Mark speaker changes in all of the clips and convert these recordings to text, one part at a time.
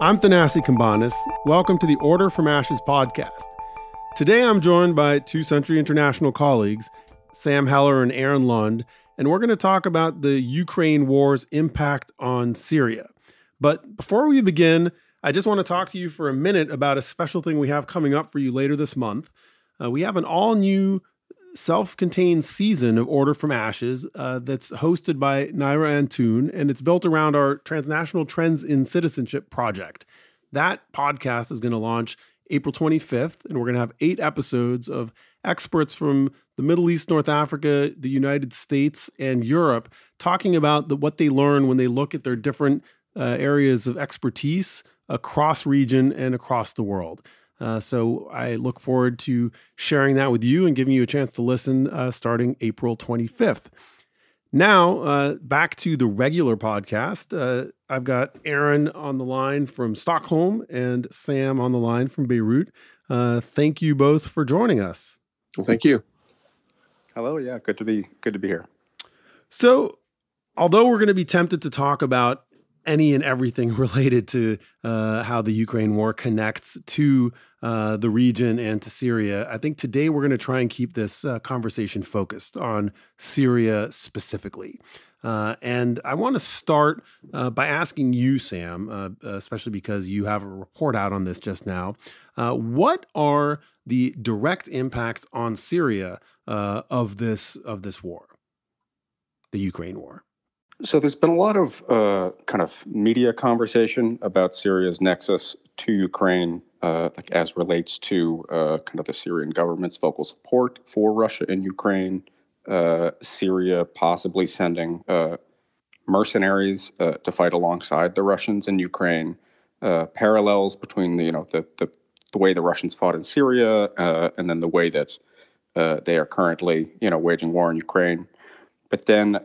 Speaker 1: I'm Thanasi Cambanis. Welcome to the Order from Ashes podcast. Today I'm joined by two Century International colleagues, Sam Heller and Aaron Lund, and we're going to talk about the Ukraine war's impact on Syria. But before we begin, I just want to talk to you for a minute about a special thing we have coming up for you later this month. Uh, we have an all new self contained season of Order from Ashes uh, that's hosted by Naira Antoon, and it's built around our Transnational Trends in Citizenship project. That podcast is going to launch April 25th, and we're going to have eight episodes of experts from the Middle East, North Africa, the United States, and Europe talking about the, what they learn when they look at their different uh, areas of expertise across region and across the world. Uh, so I look forward to sharing that with you and giving you a chance to listen uh, starting April 25th. Now, uh, back to the regular podcast. Uh, I've got Aaron on the line from Stockholm and Sam on the line from Beirut. Uh, thank you both for joining us.
Speaker 2: Well, thank you.
Speaker 3: Hello. Yeah, good to be good to be here.
Speaker 1: So, although we're going to be tempted to talk about any and everything related to uh, how the Ukraine war connects to uh, the region and to Syria. I think today we're going to try and keep this uh, conversation focused on Syria specifically. Uh, and I want to start uh, by asking you, Sam, uh, especially because you have a report out on this just now. what are the direct impacts on Syria of this of this war, the Ukraine war?
Speaker 3: So there's been a lot of uh, kind of media conversation about Syria's nexus to Ukraine, uh, like as relates to uh, kind of the Syrian government's vocal support for Russia in Ukraine, uh, Syria possibly sending uh, mercenaries uh, to fight alongside the Russians in Ukraine, parallels between the you know the, the the way the Russians fought in Syria and then the way that they are currently you know waging war in Ukraine. But then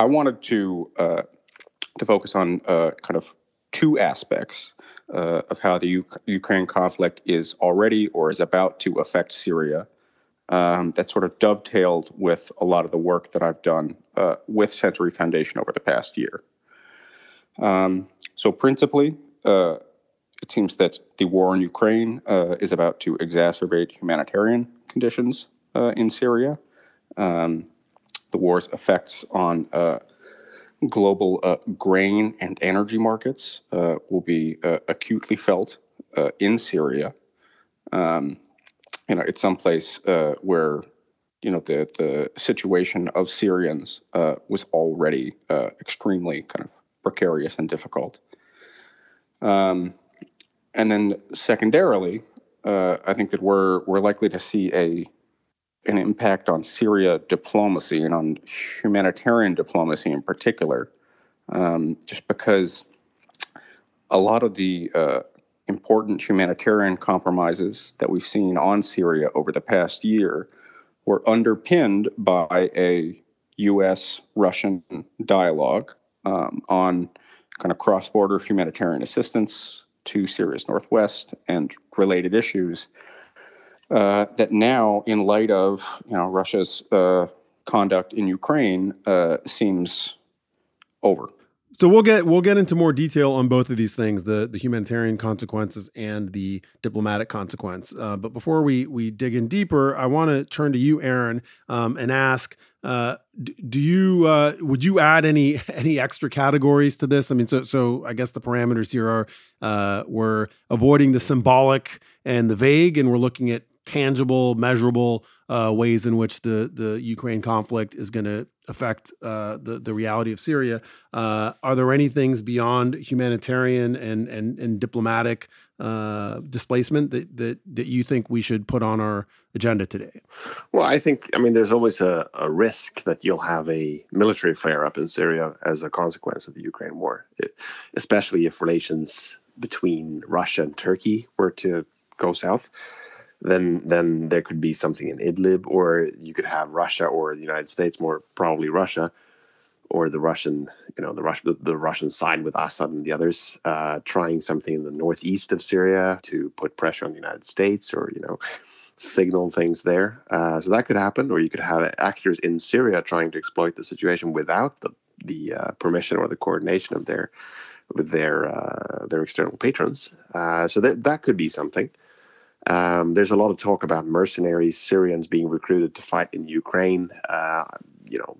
Speaker 3: I wanted to uh, to focus on uh, kind of two aspects uh, of how the U- Ukraine conflict is already or is about to affect Syria. Um, that sort of dovetailed with a lot of the work that I've done uh, with Century Foundation over the past year. Um, so, principally, uh, it seems that the war in Ukraine uh, is about to exacerbate humanitarian conditions in Syria. Um, the war's effects on uh, global uh, grain and energy markets uh, will be uh, acutely felt uh, in Syria. Um, you know, it's someplace uh, where you know the the situation of Syrians was already extremely kind of precarious and difficult. Um, and then secondarily, I think that we're we're likely to see a an impact on Syria diplomacy and on humanitarian diplomacy in particular, um, just because a lot of the uh, important humanitarian compromises that we've seen on Syria over the past year were underpinned by a U.S. Russian dialogue um, on kind of cross border humanitarian assistance to Syria's northwest and related issues uh, that now, in light of you know Russia's uh, conduct in Ukraine, uh, seems over.
Speaker 1: So we'll get we'll get into more detail on both of these things the the humanitarian consequences and the diplomatic consequence. Uh, but before we we dig in deeper, I want to turn to you, Aaron, um, and ask: uh, Do you uh, would you add any any extra categories to this? I mean, so so I guess the parameters here are uh, we're avoiding the symbolic and the vague, and we're looking at tangible, measurable uh, ways in which the the Ukraine conflict is going to affect uh, the the reality of Syria. Uh, are there any things beyond humanitarian and and, and diplomatic uh, displacement that, that that you think we should put on our agenda today?
Speaker 2: Well, I think I mean there's always a, a risk that you'll have a military flare up in Syria as a consequence of the Ukraine war, it, especially if relations between Russia and Turkey were to go south then then there could be something in Idlib, or you could have Russia or the United States, more probably Russia, or the Russian, you know, the Russian the, the Russian side with Assad and the others, uh, trying something in the northeast of Syria to put pressure on the United States, or you know, signal things there. Uh, so that could happen, or you could have actors in Syria trying to exploit the situation without the the uh, permission or the coordination of their with their uh, their external patrons. Uh, so that that could be something. Um, there's a lot of talk about mercenaries, Syrians being recruited to fight in Ukraine. Uh, you know,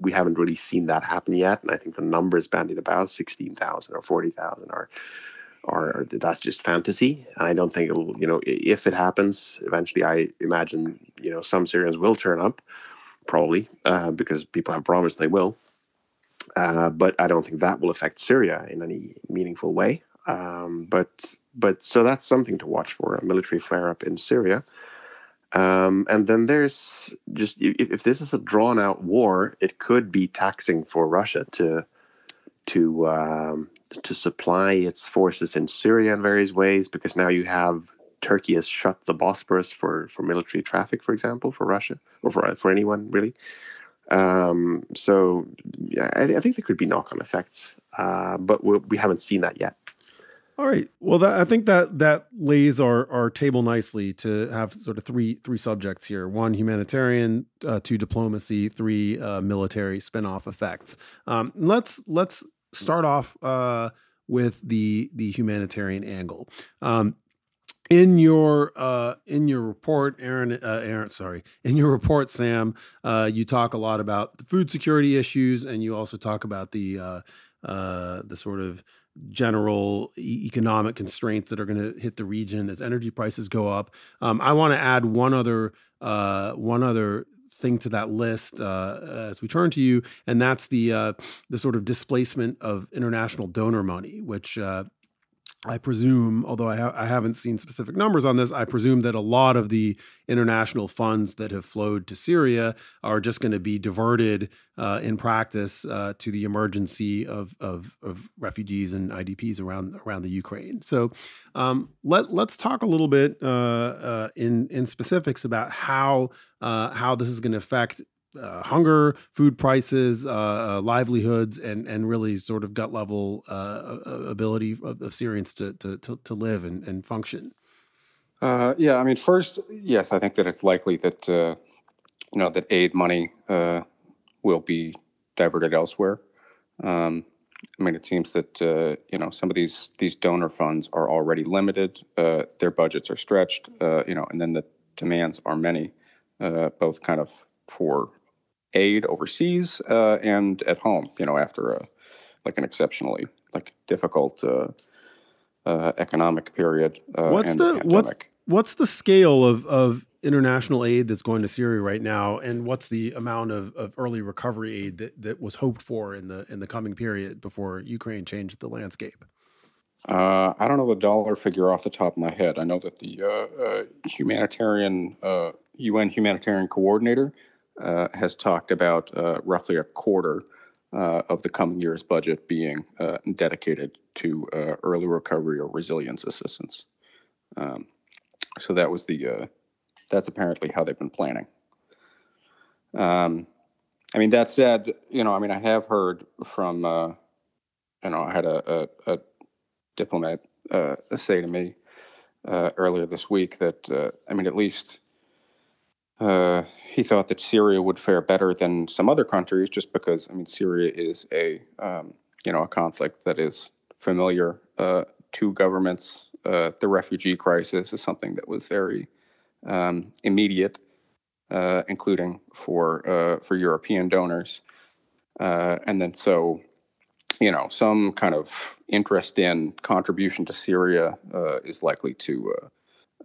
Speaker 2: we haven't really seen that happen yet, and I think the numbers bandied about sixteen thousand or forty thousand are are that's just fantasy. And I don't think it'll, you know, if it happens eventually, I imagine you know some Syrians will turn up, probably uh, because people have promised they will. Uh, but I don't think that will affect Syria in any meaningful way. Um, but but so that's something to watch for a military flare up in Syria. Um, and then there's just if, if, this is a drawn out war, it could be taxing for Russia to to um, to supply its forces in Syria in various ways because now you have Turkey has shut the Bosporus for for military traffic, for example, for Russia or for for anyone really. Um, so yeah, I, I, think there could be knock on effects, uh, but we'll, we have not seen that yet.
Speaker 1: All right. Well, that, I think that that lays our, our table nicely to have sort of three three subjects here: one humanitarian, uh, two diplomacy, three uh, military spinoff effects. Um, let's let's start off uh, with the the humanitarian angle. Um, in your uh, in your report, Aaron, uh, Aaron, sorry, in your report, Sam, uh, you talk a lot about the food security issues, and you also talk about the uh, uh, the sort of general economic constraints that are going to hit the region as energy prices go up. Um, I want to add one other uh, one other thing to that list uh, as we turn to you, and that's the uh, the sort of displacement of international donor money, which uh, I presume, although I, ha- I, haven't seen specific numbers on this, I presume that a lot of the international funds that have flowed to Syria are just going to be diverted uh, in practice uh, to the emergency of, of, of, refugees and IDPs around around the Ukraine. So um, let let's talk a little bit uh, uh in in specifics about how uh, how this is going to affect uh, hunger, food prices, uh, uh, livelihoods, and and really sort of gut level uh, ability of, of, Syrians to, to to live and, and function.
Speaker 3: Uh, yeah, I mean, first, yes, I think that it's likely that uh, you know that aid money will be diverted elsewhere. Um, I mean, it seems that you know some of these these donor funds are already limited; their budgets are stretched, you know, and then the demands are many, both kind of for aid overseas uh, and at home. You know, after a like an exceptionally like difficult uh, uh, economic period. Uh,
Speaker 1: what's the what's what's the scale of of international aid that's going to Syria right now, and what's the amount of, of early recovery aid that, that was hoped for in the in the coming period before Ukraine changed the landscape?
Speaker 3: Uh, I don't know the dollar figure off the top of my head. I know that the uh, uh, humanitarian UN uh, humanitarian coordinator uh, has talked about uh, roughly a quarter uh, of the coming year's budget being uh, dedicated to uh, early recovery or resilience assistance. Um, so that was the uh, that's apparently how they've been planning. Um, I mean, that said, you know, I mean, I have heard from, you know, I had a, a, a diplomat say to me earlier this week that, I mean, at least uh, he thought that Syria would fare better than some other countries, just because I mean Syria is a um, you know a conflict that is familiar uh, to governments. Uh, the refugee crisis is something that was very um, immediate, uh, including for uh, for European donors, and then so you know some kind of interest in contribution to Syria is likely to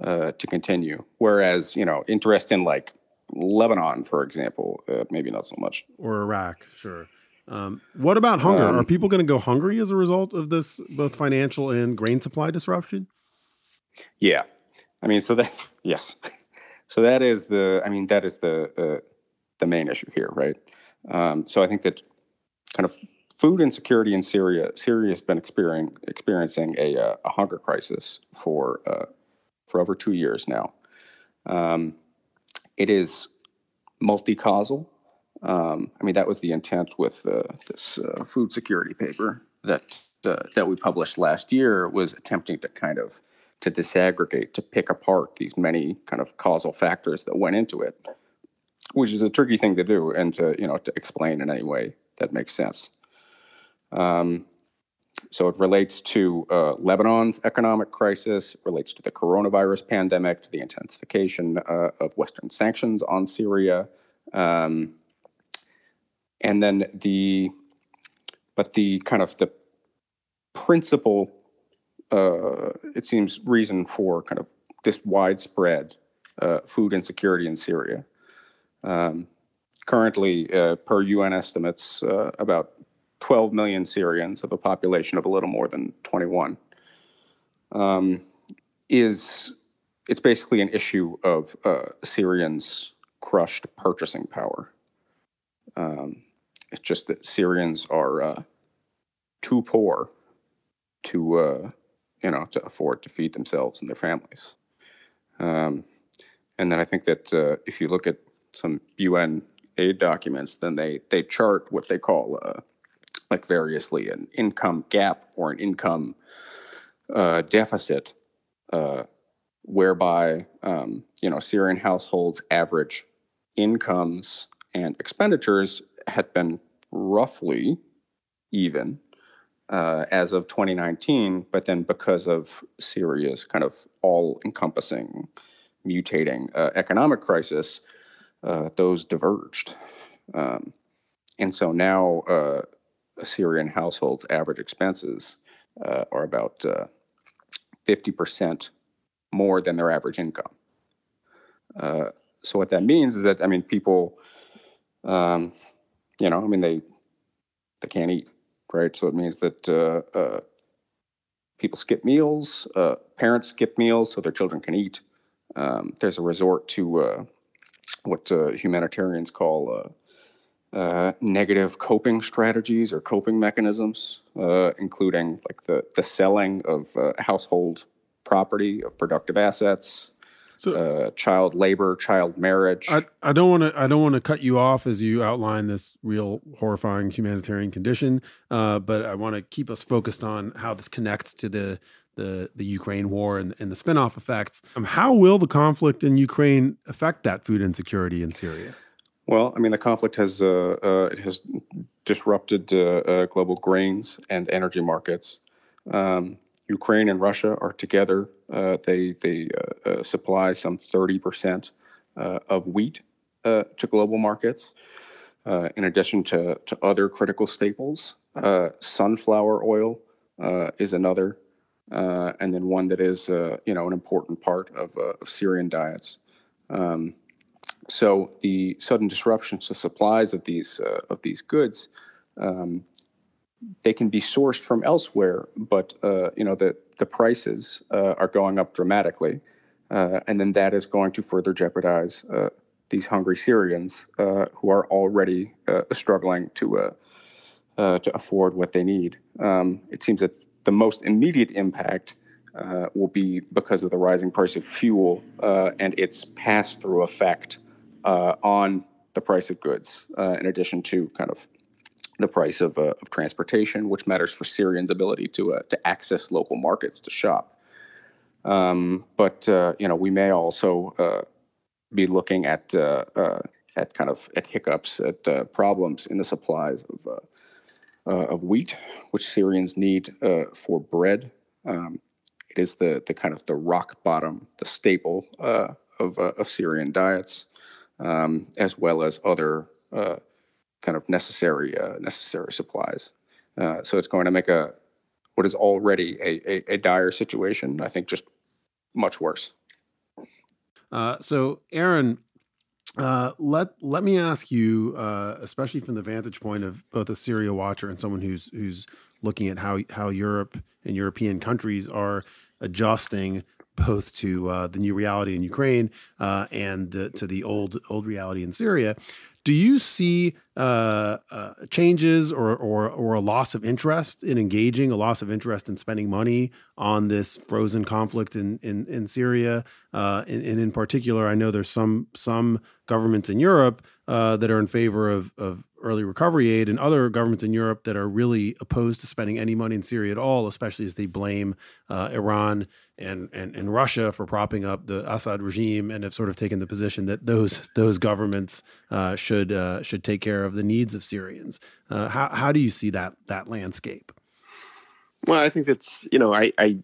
Speaker 3: uh, to continue. Whereas, you know, interest in like Lebanon, for example, uh, maybe not so much.
Speaker 1: Or Iraq, sure. Um, what about hunger? Um, Are people going to go hungry as a result of this, both financial and grain supply disruption?
Speaker 3: Yeah, I mean, so that yes, so that is the, I mean, that is the uh, the main issue here, right? Um, so I think that kind of food insecurity in Syria, Syria has been experiencing experiencing a, uh, a hunger crisis for uh, for over two years now. Um, it is multi-causal. Um, I mean, that was the intent with uh, this uh, food security paper that uh, that we published last year was attempting to kind of to disaggregate, to pick apart these many kind of causal factors that went into it, which is a tricky thing to do and to you know to explain in any way that makes sense. Um, so it relates to uh, Lebanon's economic crisis, relates to the coronavirus pandemic, to the intensification uh, of Western sanctions on Syria, um, and then the, but the kind of the principal, uh, it seems, reason for kind of this widespread uh, food insecurity in Syria. Um, currently, uh, per UN estimates, uh, about 12 million Syrians of a population of a little more than 21. Um, is it's basically an issue of uh, Syrians' crushed purchasing power. Um, it's just that Syrians are uh, too poor to, uh, you know, to afford to feed themselves and their families. Um, and then I think that uh, if you look at some UN aid documents, then they they chart what they call uh, like variously an income gap or an income uh, deficit, uh, whereby um, you know Syrian households' average incomes and expenditures had been roughly even uh, as of 2019, but then because of Syria's kind of all-encompassing, mutating uh, economic crisis, uh, those diverged. Um, and so now uh, Syrian households' average expenses uh, are about uh, 50% more than their average income. Uh, so what that means is that I mean people, um, you know, I mean they they can't eat, right? So it means that uh, uh, people skip meals, uh, parents skip meals so their children can eat. Um, there's a resort to what humanitarians call uh, negative coping strategies or coping mechanisms, uh, including like the, the selling of uh, household property, of productive assets, so, uh, child labor, child marriage.
Speaker 1: I, I don't want to I don't want to cut you off as you outline this real horrifying humanitarian condition, uh, but I want to keep us focused on how this connects to the the the Ukraine war and, and the spinoff effects. Um, how will the conflict in Ukraine affect that food insecurity in Syria?
Speaker 3: Well, I mean, the conflict has uh, uh, it has disrupted uh, uh global grains and energy markets. Um, Ukraine and Russia are together. Uh, they they uh, supply some thirty percent of wheat to global markets, in addition to to other critical staples. sunflower oil is another, and then one that is you know an important part of, of Syrian diets. Um, so the sudden disruptions to supplies of these uh, of these goods, um, they can be sourced from elsewhere, but uh, you know the the prices uh, are going up dramatically, uh, and then that is going to further jeopardize uh, these hungry Syrians uh, who are already struggling to to afford what they need. Um, it seems that the most immediate impact. Will be because of the rising price of fuel and its pass-through effect uh, on the price of goods, uh, in addition to kind of the price of, uh, of transportation, which matters for Syrians' ability to uh, to access local markets to shop. Um, but uh, you know, we may also uh, be looking at at kind of at hiccups, at problems in the supplies of of wheat, which Syrians need for bread. Um, is the the kind of the rock bottom, the staple of of Syrian diets um, as well as other uh, kind of necessary uh, necessary supplies. Uh, so it's going to make a what is already a, a, a dire situation, I think, just much worse.
Speaker 1: Uh, so, Aaron, uh, let let me ask you, uh, especially from the vantage point of both a Syria watcher and someone who's who's looking at how how Europe and European countries are adjusting both to uh, the new reality in Ukraine uh, and the, to the old old reality in Syria. Do you see uh, uh, changes or, or or a loss of interest in engaging, a loss of interest in spending money on this frozen conflict in in, in Syria? Uh, and, in particular, I know there's some some governments in Europe uh, that are in favor of of early recovery aid, and other governments in Europe that are really opposed to spending any money in Syria at all, especially as they blame uh, Iran and, and and Russia for propping up the Assad regime, and have sort of taken the position that those those governments uh, should uh, should take care of the needs of Syrians. Uh, how how do you see that that landscape?
Speaker 2: Well, I think that's you know I I,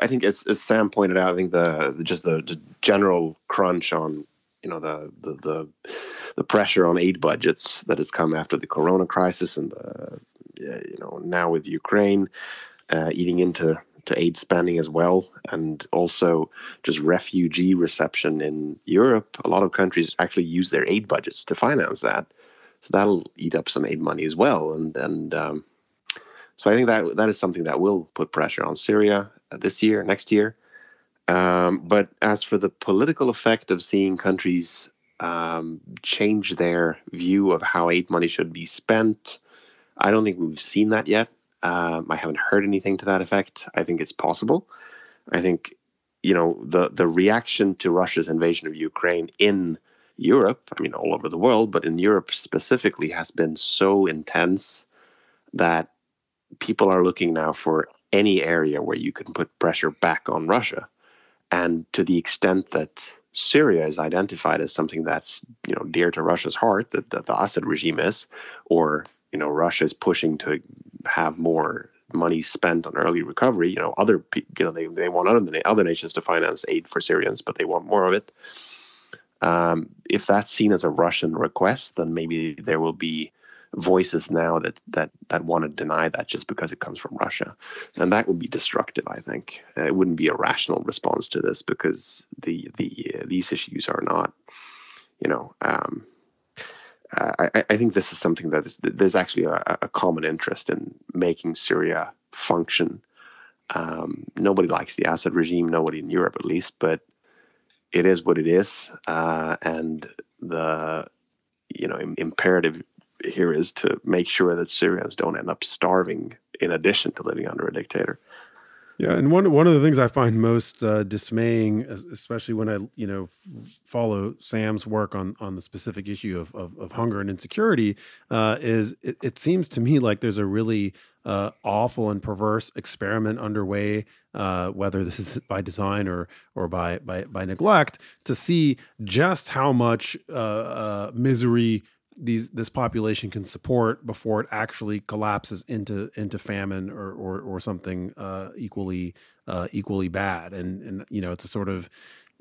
Speaker 2: I think as, as Sam pointed out, I think the, the just the, the, general crunch on you know the, the the the pressure on aid budgets that has come after the Corona crisis and the you know now with Ukraine uh, eating into to aid spending as well, and also just refugee reception in Europe. A lot of countries actually use their aid budgets to finance that, so that'll eat up some aid money as well. And and um, so I think that that is something that will put pressure on Syria uh, this year, next year. Um, but as for the political effect of seeing countries um, change their view of how aid money should be spent, I don't think we've seen that yet. Um, I haven't heard anything to that effect. I think it's possible. I think, you know, the the reaction to Russia's invasion of Ukraine in Europe, I mean, all over the world, but in Europe specifically, has been so intense that people are looking now for any area where you can put pressure back on Russia. And to the extent that Syria is identified as something that's you know dear to Russia's heart, that, the Assad regime is, or you know Russia is pushing to have more money spent on early recovery. You know, other you know they, they want other other nations to finance aid for Syrians, but they want more of it. Um, if that's seen as a Russian request, then maybe there will be voices now that that that want to deny that just because it comes from Russia, and that would be destructive. I think uh, it wouldn't be a rational response to this because the the uh, these issues are not, you know. Um, uh, I, I, think this is something that is, there's actually a, a, common interest in making Syria function. Um, nobody likes the Assad regime, nobody in Europe at least, but it is what it is, uh, and the you know imperative here is to make sure that Syrians don't end up starving in addition to living under a dictator.
Speaker 1: Yeah, and one one of the things I find most uh, dismaying, especially when I you know follow Sam's work on on the specific issue of of, of hunger and insecurity, uh, is it, it, seems to me like there's a really uh, awful and perverse experiment underway, uh, whether this is by design or or by by by neglect, to see just how much uh, uh, misery these this population can support before it actually collapses into into famine or or, or something uh, equally uh, equally bad. And and you know it's a sort of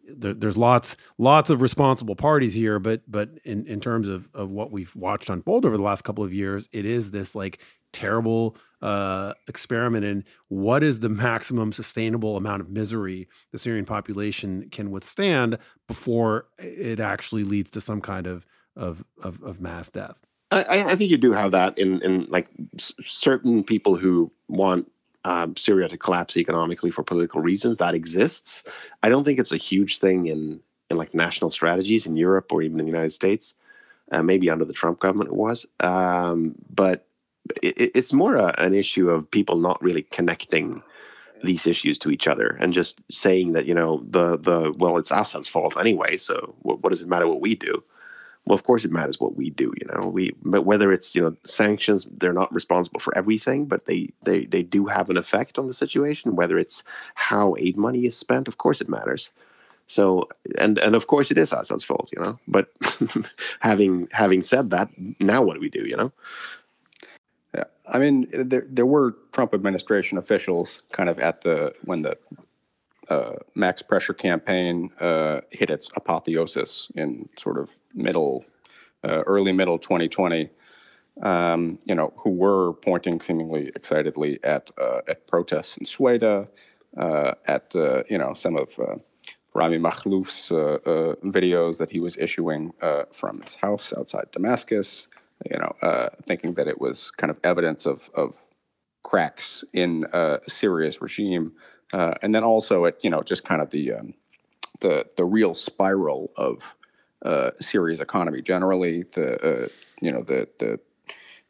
Speaker 1: there, there's lots lots of responsible parties here, but but in in terms of of what we've watched unfold over the last couple of years, it is this like terrible uh, experiment in what is the maximum sustainable amount of misery the Syrian population can withstand before it actually leads to some kind of of of, of mass death.
Speaker 2: I, I think you do have that in in like certain people who want um, Syria to collapse economically for political reasons. That exists. I don't think it's a huge thing in in like national strategies in Europe or even in the United States. Uh, maybe under the Trump government it was, um, but it, it's more a, an issue of people not really connecting these issues to each other and just saying that you know the the well it's Assad's fault anyway. So what, what does it matter what we do? Well of course it matters what we do you know? We but whether it's you know sanctions they're not responsible for everything but they they they do have an effect on the situation whether it's how aid money is spent of course it matters. So and and of course it is Assad's fault you know? But having having said that now what do we do you know?
Speaker 3: Yeah i mean there there were trump administration officials kind of at the when the uh, max pressure campaign uh, hit its apotheosis in sort of middle, uh, early middle 2020. Um, you know, who were pointing seemingly excitedly at uh, at protests in Sweden, uh, at uh, you know some of Rami Makhlouf's videos that he was issuing from his house outside Damascus. You know, thinking that it was kind of evidence of of cracks in Syria's regime uh, and then also at you know just kind of the um, the the real spiral of uh, Syria's economy generally, the uh, you know the the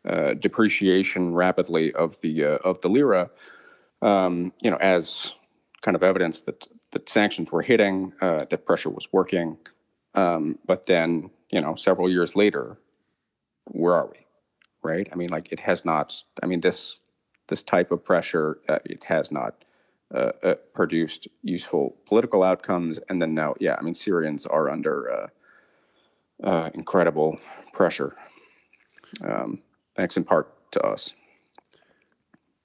Speaker 3: uh, depreciation rapidly of the uh, of the lira, um, you know, as kind of evidence that that sanctions were hitting, uh, that pressure was working, um, but then you know several years later, where are we? Right? I mean, like it has not. I mean this this type of pressure, it has not uh, uh, produced useful political outcomes. And then now, yeah, I mean, Syrians are under uh, uh, incredible pressure, um, thanks in part to us.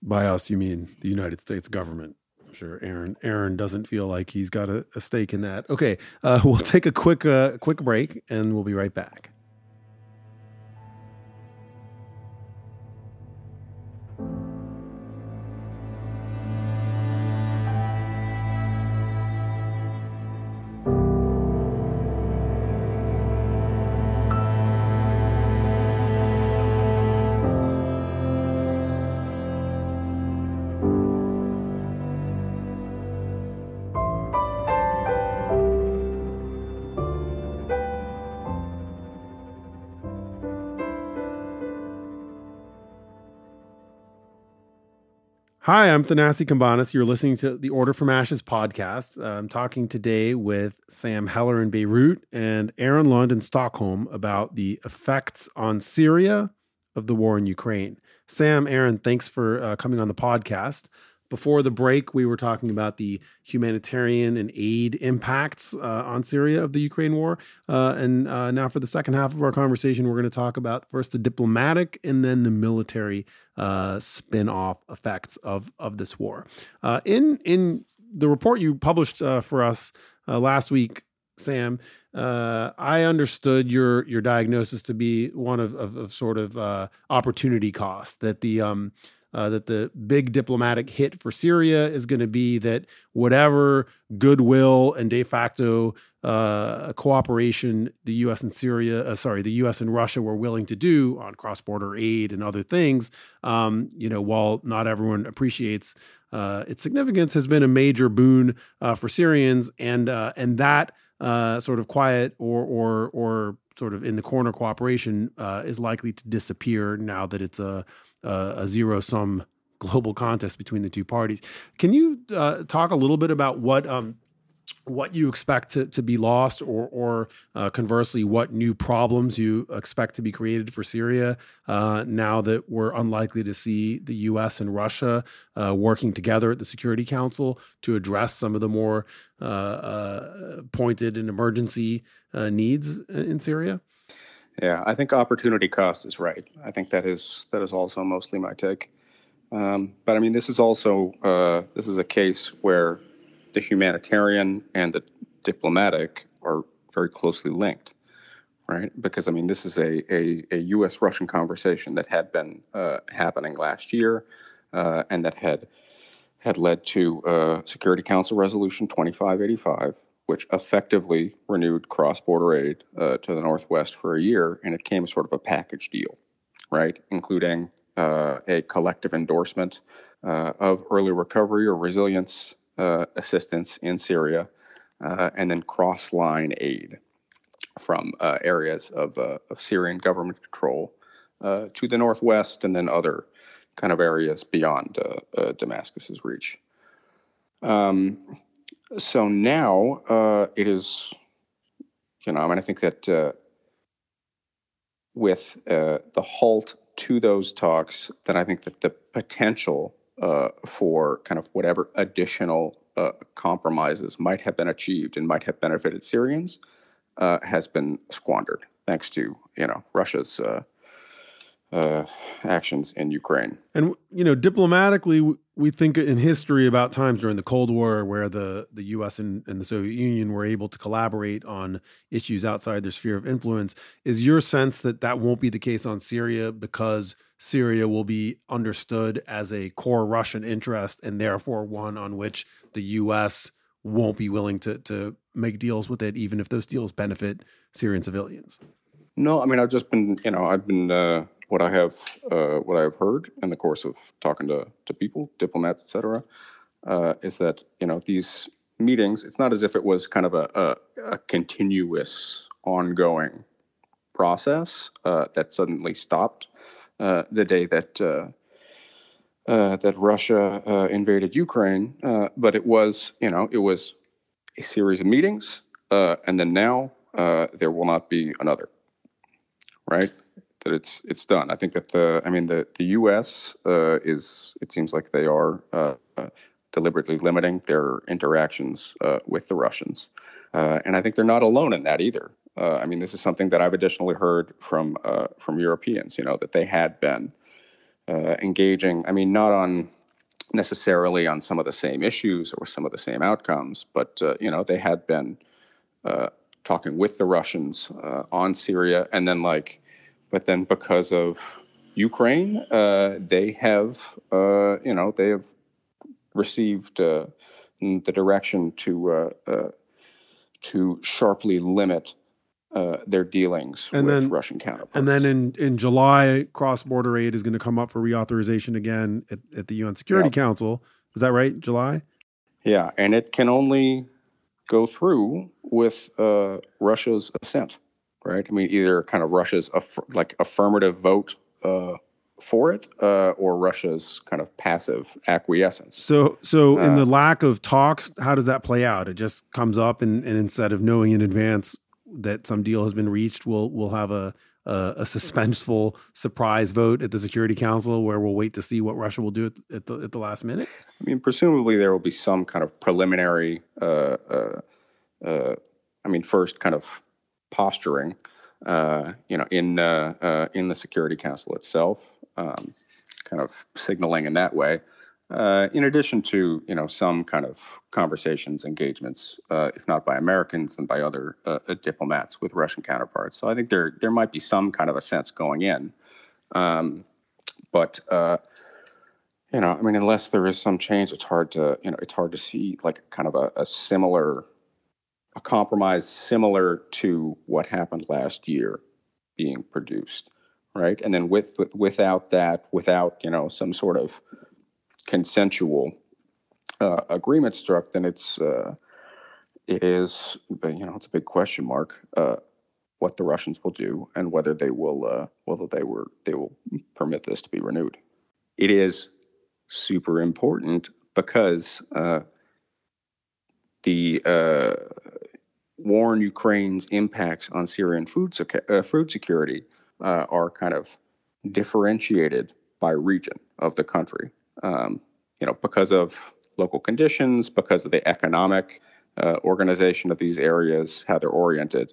Speaker 1: By us, you mean the United States government. I'm sure Aaron Aaron doesn't feel like he's got a, a stake in that. Okay, uh, we'll take a quick uh, quick break and we'll be right back. Hi, I'm Thanasi Cambanis. You're listening to the Order from Ashes podcast. Uh, I'm talking today with Sam Heller in Beirut and Aaron Lund in Stockholm about the effects on Syria of the war in Ukraine. Sam, Aaron, thanks for uh, coming on the podcast. Before the break, we were talking about the humanitarian and aid impacts uh, on Syria of the Ukraine war. Uh, and uh, now, for the second half of our conversation, we're going to talk about first the diplomatic and then the military uh, spin off effects of, of this war. Uh, in, in the report you published uh, for us last week, Sam, I understood your your diagnosis to be one of, of, of sort of opportunity cost that the um, uh, that the big diplomatic hit for Syria is going to be that whatever goodwill and de facto uh, cooperation the U.S. and Syria, uh, sorry, the U.S. and Russia were willing to do on cross-border aid and other things, um, you know, while not everyone appreciates uh, its significance, has been a major boon uh, for Syrians, and uh, and that sort of quiet or or or sort of in the corner cooperation is likely to disappear now that it's a uh, a zero sum global contest between the two parties. Can you uh, talk a little bit about what um, what you expect to, to be lost, or or uh, conversely, what new problems you expect to be created for Syria uh, now that we're unlikely to see the U.S. and Russia uh, working together at the Security Council to address some of the more uh, uh, pointed and emergency needs in Syria?
Speaker 3: Yeah, I think opportunity cost is right. I think that is that is also mostly my take. Um, but I mean, this is also uh, this is a case where the humanitarian and the diplomatic are very closely linked, right? Because I mean, this is a a, a U.S. Russian conversation that had been uh, happening last year, uh, and that had had led to uh, Security Council Resolution 2585, which effectively renewed cross border aid uh, to the Northwest for a year. And it came as sort of a package deal, right? Including uh, a collective endorsement uh, of early recovery or resilience uh, assistance in Syria, uh, and then cross line aid from uh, areas of, of Syrian government control to the Northwest and then other kind of areas beyond Damascus's reach. Um, so now uh, it is, you know, I mean, I think that uh, with uh, the halt to those talks, then I think that the potential uh, for kind of whatever additional uh, compromises might have been achieved and might have benefited Syrians uh, has been squandered, thanks to you know Russia's uh, actions in Ukraine.
Speaker 1: And you know, diplomatically, we think in history about times during the Cold War where the the U.S. and, and, the Soviet Union were able to collaborate on issues outside their sphere of influence. Is your sense that that won't be the case on Syria because Syria will be understood as a core Russian interest and therefore one on which the U.S. won't be willing to to make deals with it, even if those deals benefit Syrian civilians?
Speaker 3: No, I mean I've just been, you know, I've been. Uh what I have uh, what I have heard in the course of talking to to people, diplomats, etc., uh, is that you know these meetings. It's not as if it was kind of a, a, a continuous, ongoing process uh, that suddenly stopped uh, the day that. Uh, uh, that Russia invaded Ukraine, but it was, you know, it was a series of meetings, and then now there will not be another, right? That it's it's done. I think that the I mean the the U.S. Uh, is it seems like they are uh, deliberately limiting their interactions uh, with the Russians, uh, and I think they're not alone in that either. Uh, I mean, this is something that I've additionally heard from from Europeans. You know that they had been engaging. I mean, not on necessarily on some of the same issues or some of the same outcomes, but you know they had been talking with the Russians on Syria, and then like, but then because of Ukraine, uh, they have uh, you know they have received uh, the direction to to sharply limit uh, their dealings and with then, Russian counterparts.
Speaker 1: And then in, in July, cross border aid is going to come up for reauthorization again at, at the UN Security. Council. Is that right? July?
Speaker 3: Yeah, and it can only go through with uh, Russia's assent, right? I mean, either kind of Russia's aff- like affirmative vote uh, for it, uh, or Russia's kind of passive acquiescence.
Speaker 1: So, so in the uh, lack of talks, how does that play out? It just comes up, and, and instead of knowing in advance that some deal has been reached, we'll we'll have a, a, a suspenseful surprise vote at the Security Council where we'll wait to see what Russia will do at, at the at the last minute.
Speaker 3: I mean, presumably there will be some kind of preliminary. Uh, uh, uh, I mean, first kind of posturing, uh, you know, in uh, uh, in the Security Council itself, um, kind of signaling in that way. Uh, in addition to you know some kind of conversations, engagements, uh, if not by Americans, then by other diplomats with Russian counterparts. So I think there there might be some kind of a sense going in, um, but you know, I mean, unless there is some change, it's hard to you know it's hard to see like kind of a, a similar, a compromise similar to what happened last year being produced, right? And then with, with without that, without you know some sort of consensual uh, agreement struck, then it's uh, it is you know it's a big question mark uh, what the Russians will do and whether they will uh, whether they were they will permit this to be renewed. It is super important because uh, the uh, war in Ukraine's impacts on Syrian food food security are kind of differentiated by region of the country um, you know, because of local conditions, because of the economic uh, organization of these areas, how they're oriented,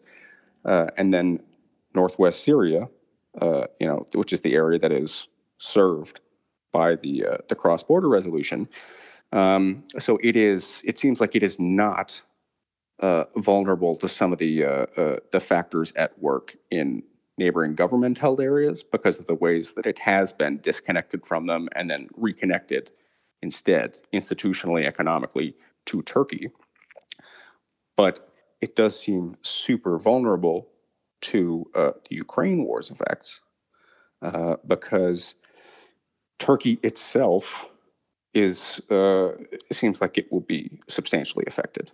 Speaker 3: uh, and then northwest Syria, uh, you know, which is the area that is served by the uh, the cross-border resolution. Um, so it is. It seems like it is not uh, vulnerable to some of the uh, the factors at work in neighboring government held areas because of the ways that it has been disconnected from them and then reconnected instead, institutionally, economically, to Turkey. But it does seem super vulnerable to uh, the Ukraine war's effects uh, because Turkey itself is uh, it seems like it will be substantially affected.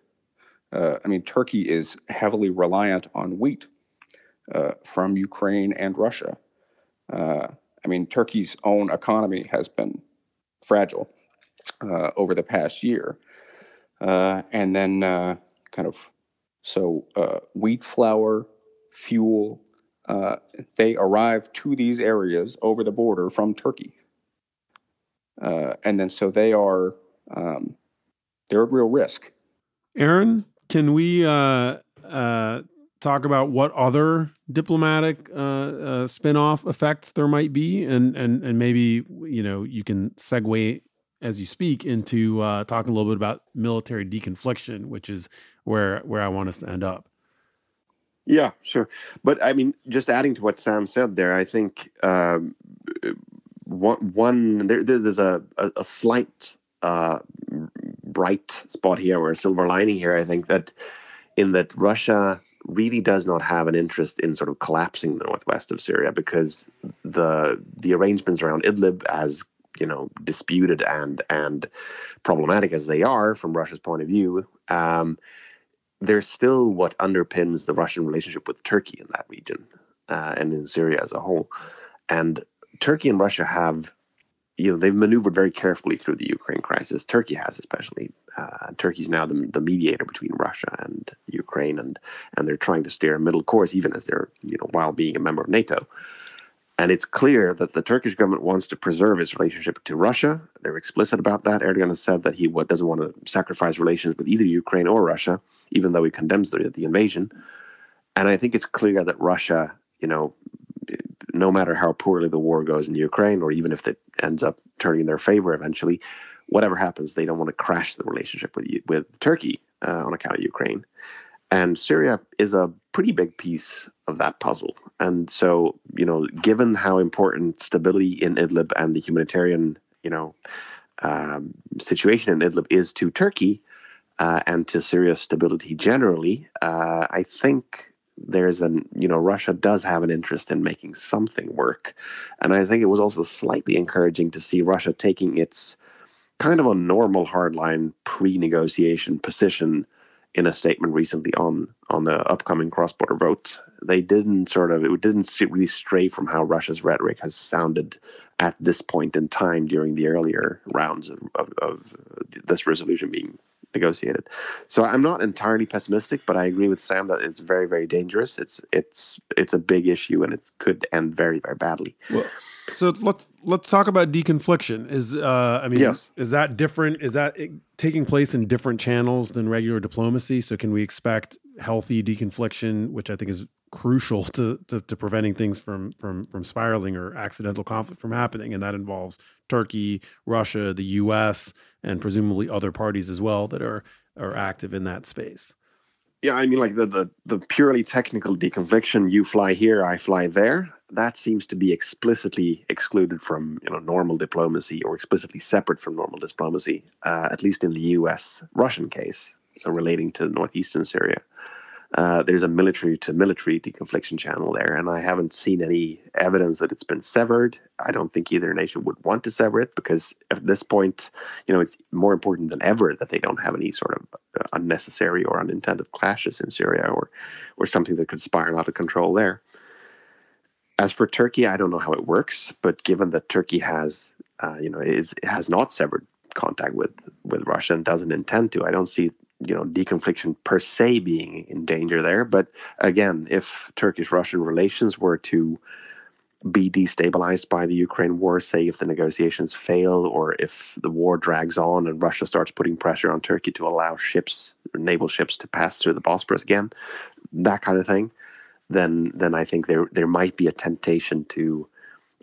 Speaker 3: Uh, I mean, Turkey is heavily reliant on wheat uh, from Ukraine and Russia. Uh, I mean, Turkey's own economy has been fragile uh, over the past year. Uh, and then, uh, kind of, so wheat flour, fuel, they arrive to these areas over the border from Turkey. and then, so they are, um, they're at real risk.
Speaker 1: Aaron, can we talk about what other diplomatic uh, uh, spin-off effects there might be? And and and maybe you know you can segue as you speak into uh, talking a little bit about military deconfliction which is where where I want us to end up.
Speaker 2: Yeah sure. But I mean just adding to what Sam said there I think um, one, one there, there's a, a, a slight uh, bright spot here or a silver lining here I think that in that Russia really does not have an interest in sort of collapsing the northwest of Syria because the the arrangements around Idlib, as you know, disputed and and problematic as they are from Russia's point of view, um, they're still what underpins the Russian relationship with Turkey in that region uh, and in Syria as a whole. And Turkey and Russia have you know they've maneuvered very carefully through the Ukraine crisis. Turkey has, especially. Uh, Turkey's now the, the mediator between Russia and Ukraine, and and they're trying to steer a middle course, even as they're you know while being a member of NATO. And it's clear that the Turkish government wants to preserve its relationship to Russia. They're explicit about that. Erdogan has said that he doesn't want to sacrifice relations with either Ukraine or Russia, even though he condemns the, the invasion. And I think it's clear that Russia, you know, no matter how poorly the war goes in Ukraine, or even if it ends up turning in their favor eventually, whatever happens, they don't want to crash the relationship with with Turkey uh, on account of Ukraine. And Syria is a pretty big piece of that puzzle. And so, you know, given how important stability in Idlib and the humanitarian, you know, um, situation in Idlib is to Turkey uh, and to Syria's stability generally, uh, I think there's an you know Russia does have an interest in making something work, and I think it was also slightly encouraging to see Russia taking its kind of a normal hardline pre-negotiation position in a statement recently on on the upcoming cross-border vote. They didn't sort of it didn't really stray from how Russia's rhetoric has sounded at this point in time during the earlier rounds of, of, of this resolution being negotiated. So I'm not entirely pessimistic, but I agree with Sam that it's very, very dangerous. It's it's it's a big issue and it could end very, very badly.
Speaker 1: Well, so let's let's talk about deconfliction. Is uh, I mean, yes. is that different? Is that taking place in different channels than regular diplomacy? So can we expect healthy deconfliction, which I think is crucial to, to, to preventing things from from from spiraling or accidental conflict from happening, and that involves Turkey, Russia, the U.S., and presumably other parties as well that are are active in that space.
Speaker 2: Yeah, I mean, like the the, the purely technical deconfliction, you fly here, I fly there. That seems to be explicitly excluded from you know normal diplomacy or explicitly separate from normal diplomacy, uh, at least in the U.S. Russian case, so relating to northeastern Syria. Uh, there's a military to military deconfliction channel there, and I haven't seen any evidence that it's been severed. I don't think either nation would want to sever it because at this point, you know, it's more important than ever that they don't have any sort of uh, unnecessary or unintended clashes in Syria or, or something that could spiral out of control there. As for Turkey, I don't know how it works, but given that Turkey has, uh, you know, is has not severed contact with with Russia and doesn't intend to, I don't see you know deconfliction per se being in danger there. But again if turkish russian relations were to be destabilized by the ukraine war say if the negotiations fail or if the war drags on and russia starts putting pressure on turkey to allow ships naval ships to pass through the bosporus again that kind of thing then then i think there there might be a temptation to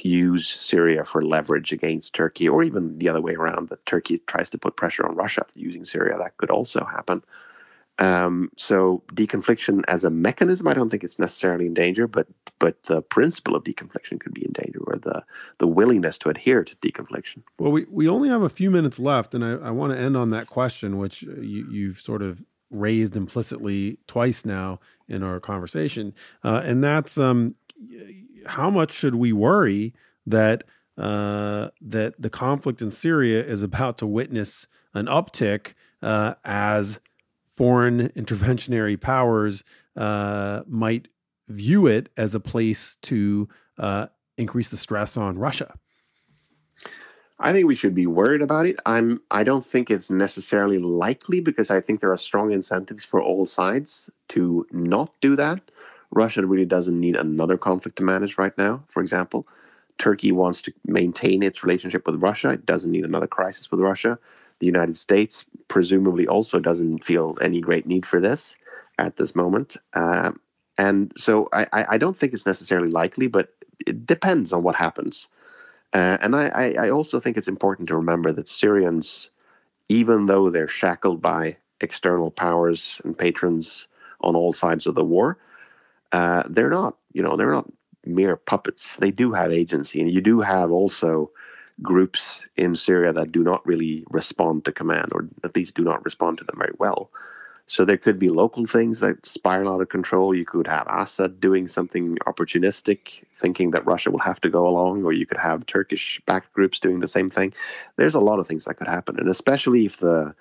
Speaker 2: use Syria for leverage against Turkey, or even the other way around, that Turkey tries to put pressure on Russia using Syria. That could also happen. Um, so deconfliction as a mechanism, I don't think it's necessarily in danger, but but the principle of deconfliction could be in danger, or the the willingness to adhere to deconfliction.
Speaker 1: Well, we, we only have a few minutes left, and I, I want to end on that question, which you, you've sort of raised implicitly twice now in our conversation, uh, and that's um, how much should we worry that uh, that the conflict in Syria is about to witness an uptick uh, as foreign interventionary powers uh, might view it as a place to uh, increase the stress on Russia?
Speaker 2: I think we should be worried about it. I'm I don't think it's necessarily likely because I think there are strong incentives for all sides to not do that. Russia really doesn't need another conflict to manage right now, for example. Turkey wants to maintain its relationship with Russia. It doesn't need another crisis with Russia. The United States presumably also doesn't feel any great need for this at this moment. Uh, and so I, I don't think it's necessarily likely, but it depends on what happens. Uh, and I, I also think it's important to remember that Syrians, even though they're shackled by external powers and patrons on all sides of the war, uh, they're not, you know, they're not mere puppets. They do have agency, and you do have also groups in Syria that do not really respond to command, or at least do not respond to them very well. So there could be local things that spiral out of control. You could have Assad doing something opportunistic, thinking that Russia will have to go along, or you could have Turkish backed groups doing the same thing. There's a lot of things that could happen, and especially if the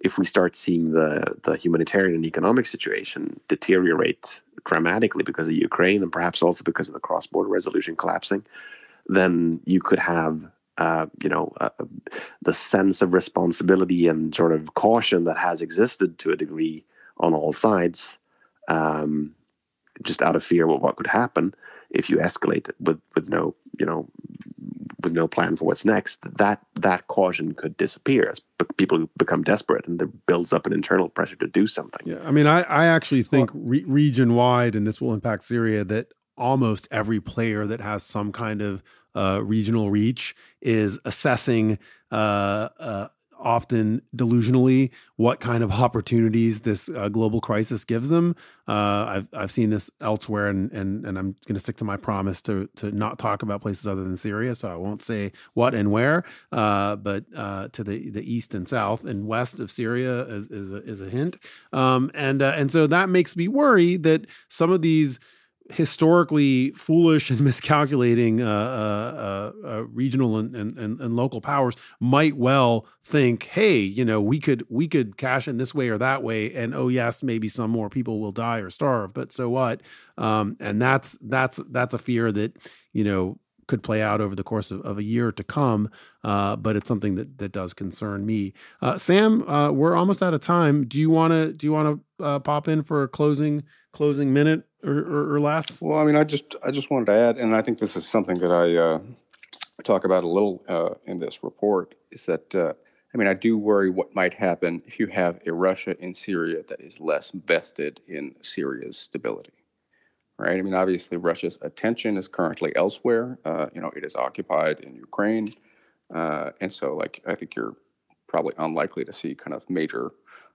Speaker 2: if we start seeing the the humanitarian and economic situation deteriorate dramatically because of Ukraine and perhaps also because of the cross border resolution collapsing, then you could have uh, you know uh, the sense of responsibility and sort of caution that has existed to a degree on all sides, um, just out of fear of what could happen if you escalate with with no you know with no plan for what's next, that that caution could disappear as people become desperate and there builds up an internal pressure to do something.
Speaker 1: Yeah, I mean, I, I actually think re- region wide, and this will impact Syria, that almost every player that has some kind of uh, regional reach is assessing uh, uh, often delusionally what kind of opportunities this uh, global crisis gives them. Uh, I've I've seen this elsewhere, and and and I'm going to stick to my promise to to not talk about places other than Syria. So I won't say what and where, uh, but uh, to the the east and south and west of Syria is is a, is a hint, um, and uh, and so that makes me worry that some of these historically foolish and miscalculating uh, uh, uh, uh, regional and, and, and, local powers might well think, hey, you know, we could we could cash in this way or that way, and oh yes, maybe some more people will die or starve, but so what? Um, and that's that's that's a fear that you know could play out over the course of, of a year to come. Uh, but it's something that that does concern me. Uh, Sam, uh, we're almost out of time. Do you want to do you want to pop in for a closing closing minute or, or, or, less?
Speaker 3: Well, I mean, I just I just wanted to add, and I think this is something that I uh, talk about a little uh, in this report, is that. I mean, I do worry what might happen if you have a Russia in Syria that is less vested in Syria's stability right? I mean, obviously, Russia's attention is currently elsewhere. Uh, you know, it is occupied in Ukraine, uh, and so like I think you're probably unlikely to see kind of major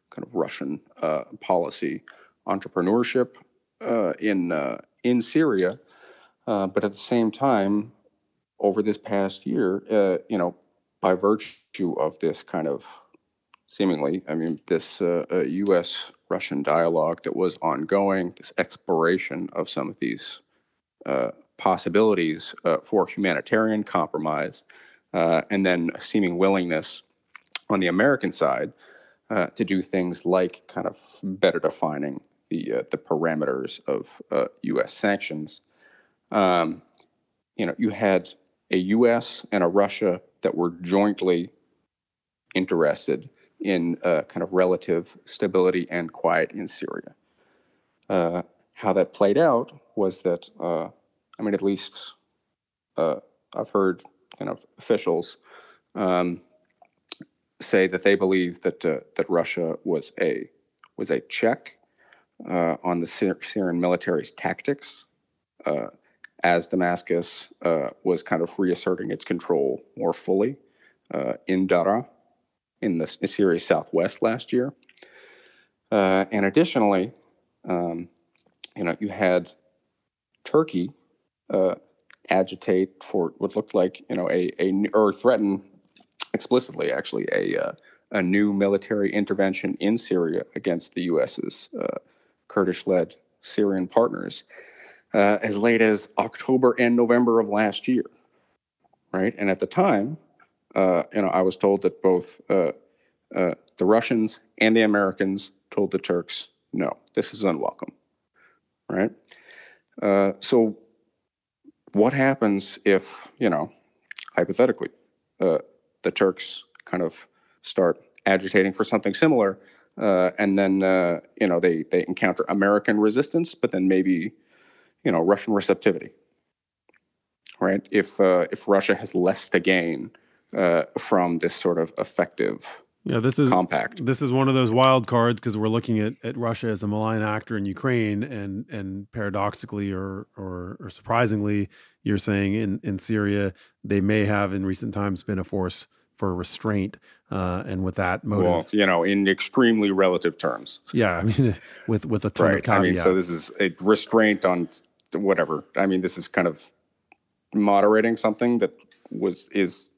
Speaker 3: kind of Russian uh, policy entrepreneurship uh, in uh, in Syria. Uh, but at the same time, over this past year, you know, by virtue of this kind of seemingly, I mean, this U.S. Russian dialogue that was ongoing, this exploration of some of these uh, possibilities uh, for humanitarian compromise, uh, and then a seeming willingness on the American side uh, to do things like kind of better defining the uh, the parameters of U.S. Uh, sanctions. Um, you know, you had a U.S. and a Russia that were jointly interested in uh, kind of relative stability and quiet in Syria. Uh, how that played out was that, uh, I mean, at least uh, I've heard kind of officials um, say that they believe that that Russia was a was a check uh, on the Syrian military's tactics as Damascus was kind of reasserting its control more fully in Daraa in the Syria Southwest last year. Uh, and additionally, um, you know, you had Turkey uh, agitate for what looked like, you know, a, a or threaten explicitly, actually, a uh, a new military intervention in Syria against the U.S.'s uh, Kurdish-led Syrian partners uh, as late as October and November of last year, right? And at the time, uh, you know, I was told that both uh, uh, the Russians and the Americans told the Turks, no, this is unwelcome, right? Uh, so, what happens if, you know, hypothetically, uh, the Turks kind of start agitating for something similar, uh, and then, you know, they, they encounter American resistance, but then maybe, you know, Russian receptivity, right? If, if Russia has less to gain, uh, from this sort of effective
Speaker 1: yeah, this is
Speaker 3: compact.
Speaker 1: This is one of those wild cards because we're looking at, at Russia as a malign actor in Ukraine, and and paradoxically or, or or surprisingly, you're saying in in Syria they may have in recent times been a force for restraint, uh, and with that motive, well,
Speaker 3: you know, in extremely relative terms.
Speaker 1: Yeah, I mean, with with a ton right. of caveats. I mean,
Speaker 3: so this is a restraint on whatever. I mean, this is kind of moderating something that was is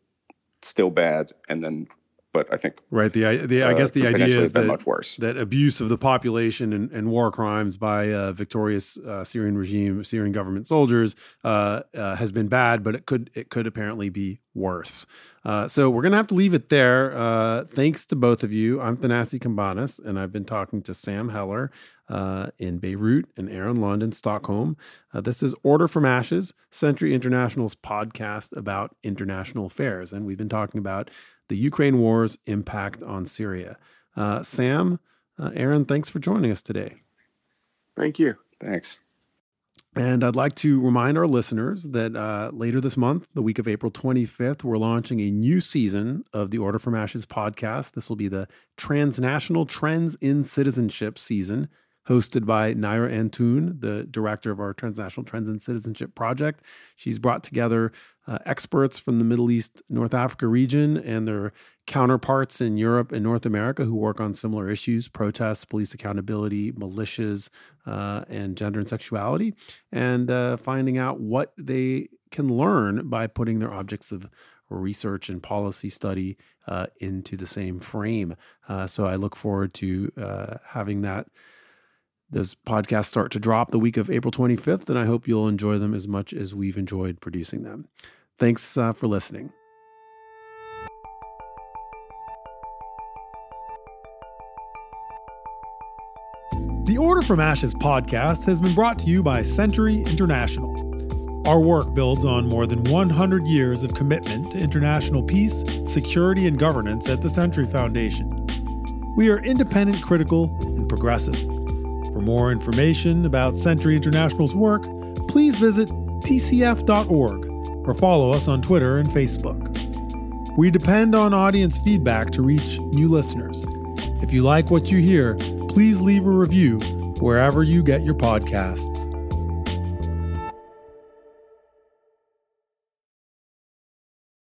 Speaker 3: still bad, and then but I think
Speaker 1: right. The the I uh, guess the idea is that much worse. that abuse of the population and, and war crimes by uh, victorious uh, Syrian regime, Syrian government soldiers uh, uh, has been bad, but it could it could apparently be worse. Uh, so we're gonna have to leave it there. thanks to both of you. I'm Thanassis Cambanis, and I've been talking to Sam Heller in Beirut and Aron Lund in Stockholm. this is Order from Ashes, Century International's podcast about international affairs, and we've been talking about the Ukraine war's impact on Syria. Uh, Sam, uh, Aron, thanks for joining us today.
Speaker 2: Thank you.
Speaker 3: Thanks.
Speaker 1: And I'd like to remind our listeners that uh, later this month, the week of April 25th, we're launching a new season of the Order from Ashes podcast. This will be the Transnational Trends in Citizenship season. Hosted by Naira Antoon, the director of our Transnational Trends and Citizenship Project. She's brought together uh, experts from the Middle East, North Africa region and their counterparts in Europe and North America who work on similar issues protests, police accountability, militias, uh, and gender and sexuality, and uh, finding out what they can learn by putting their objects of research and policy study uh, into the same frame. Uh, so I look forward to uh, having that those podcasts start to drop the week of April 25th, and I hope you'll enjoy them as much as we've enjoyed producing them. Thanks uh, for listening. The Order from Ashes podcast has been brought to you by Century International. Our work builds on more than 100 years of commitment to international peace, security, and governance at the Century Foundation. We are independent, critical, and progressive. For more information about Century International's work, please visit tcf.org or follow us on Twitter and Facebook. We depend on audience feedback to reach new listeners. If you like what you hear, please leave a review wherever you get your podcasts.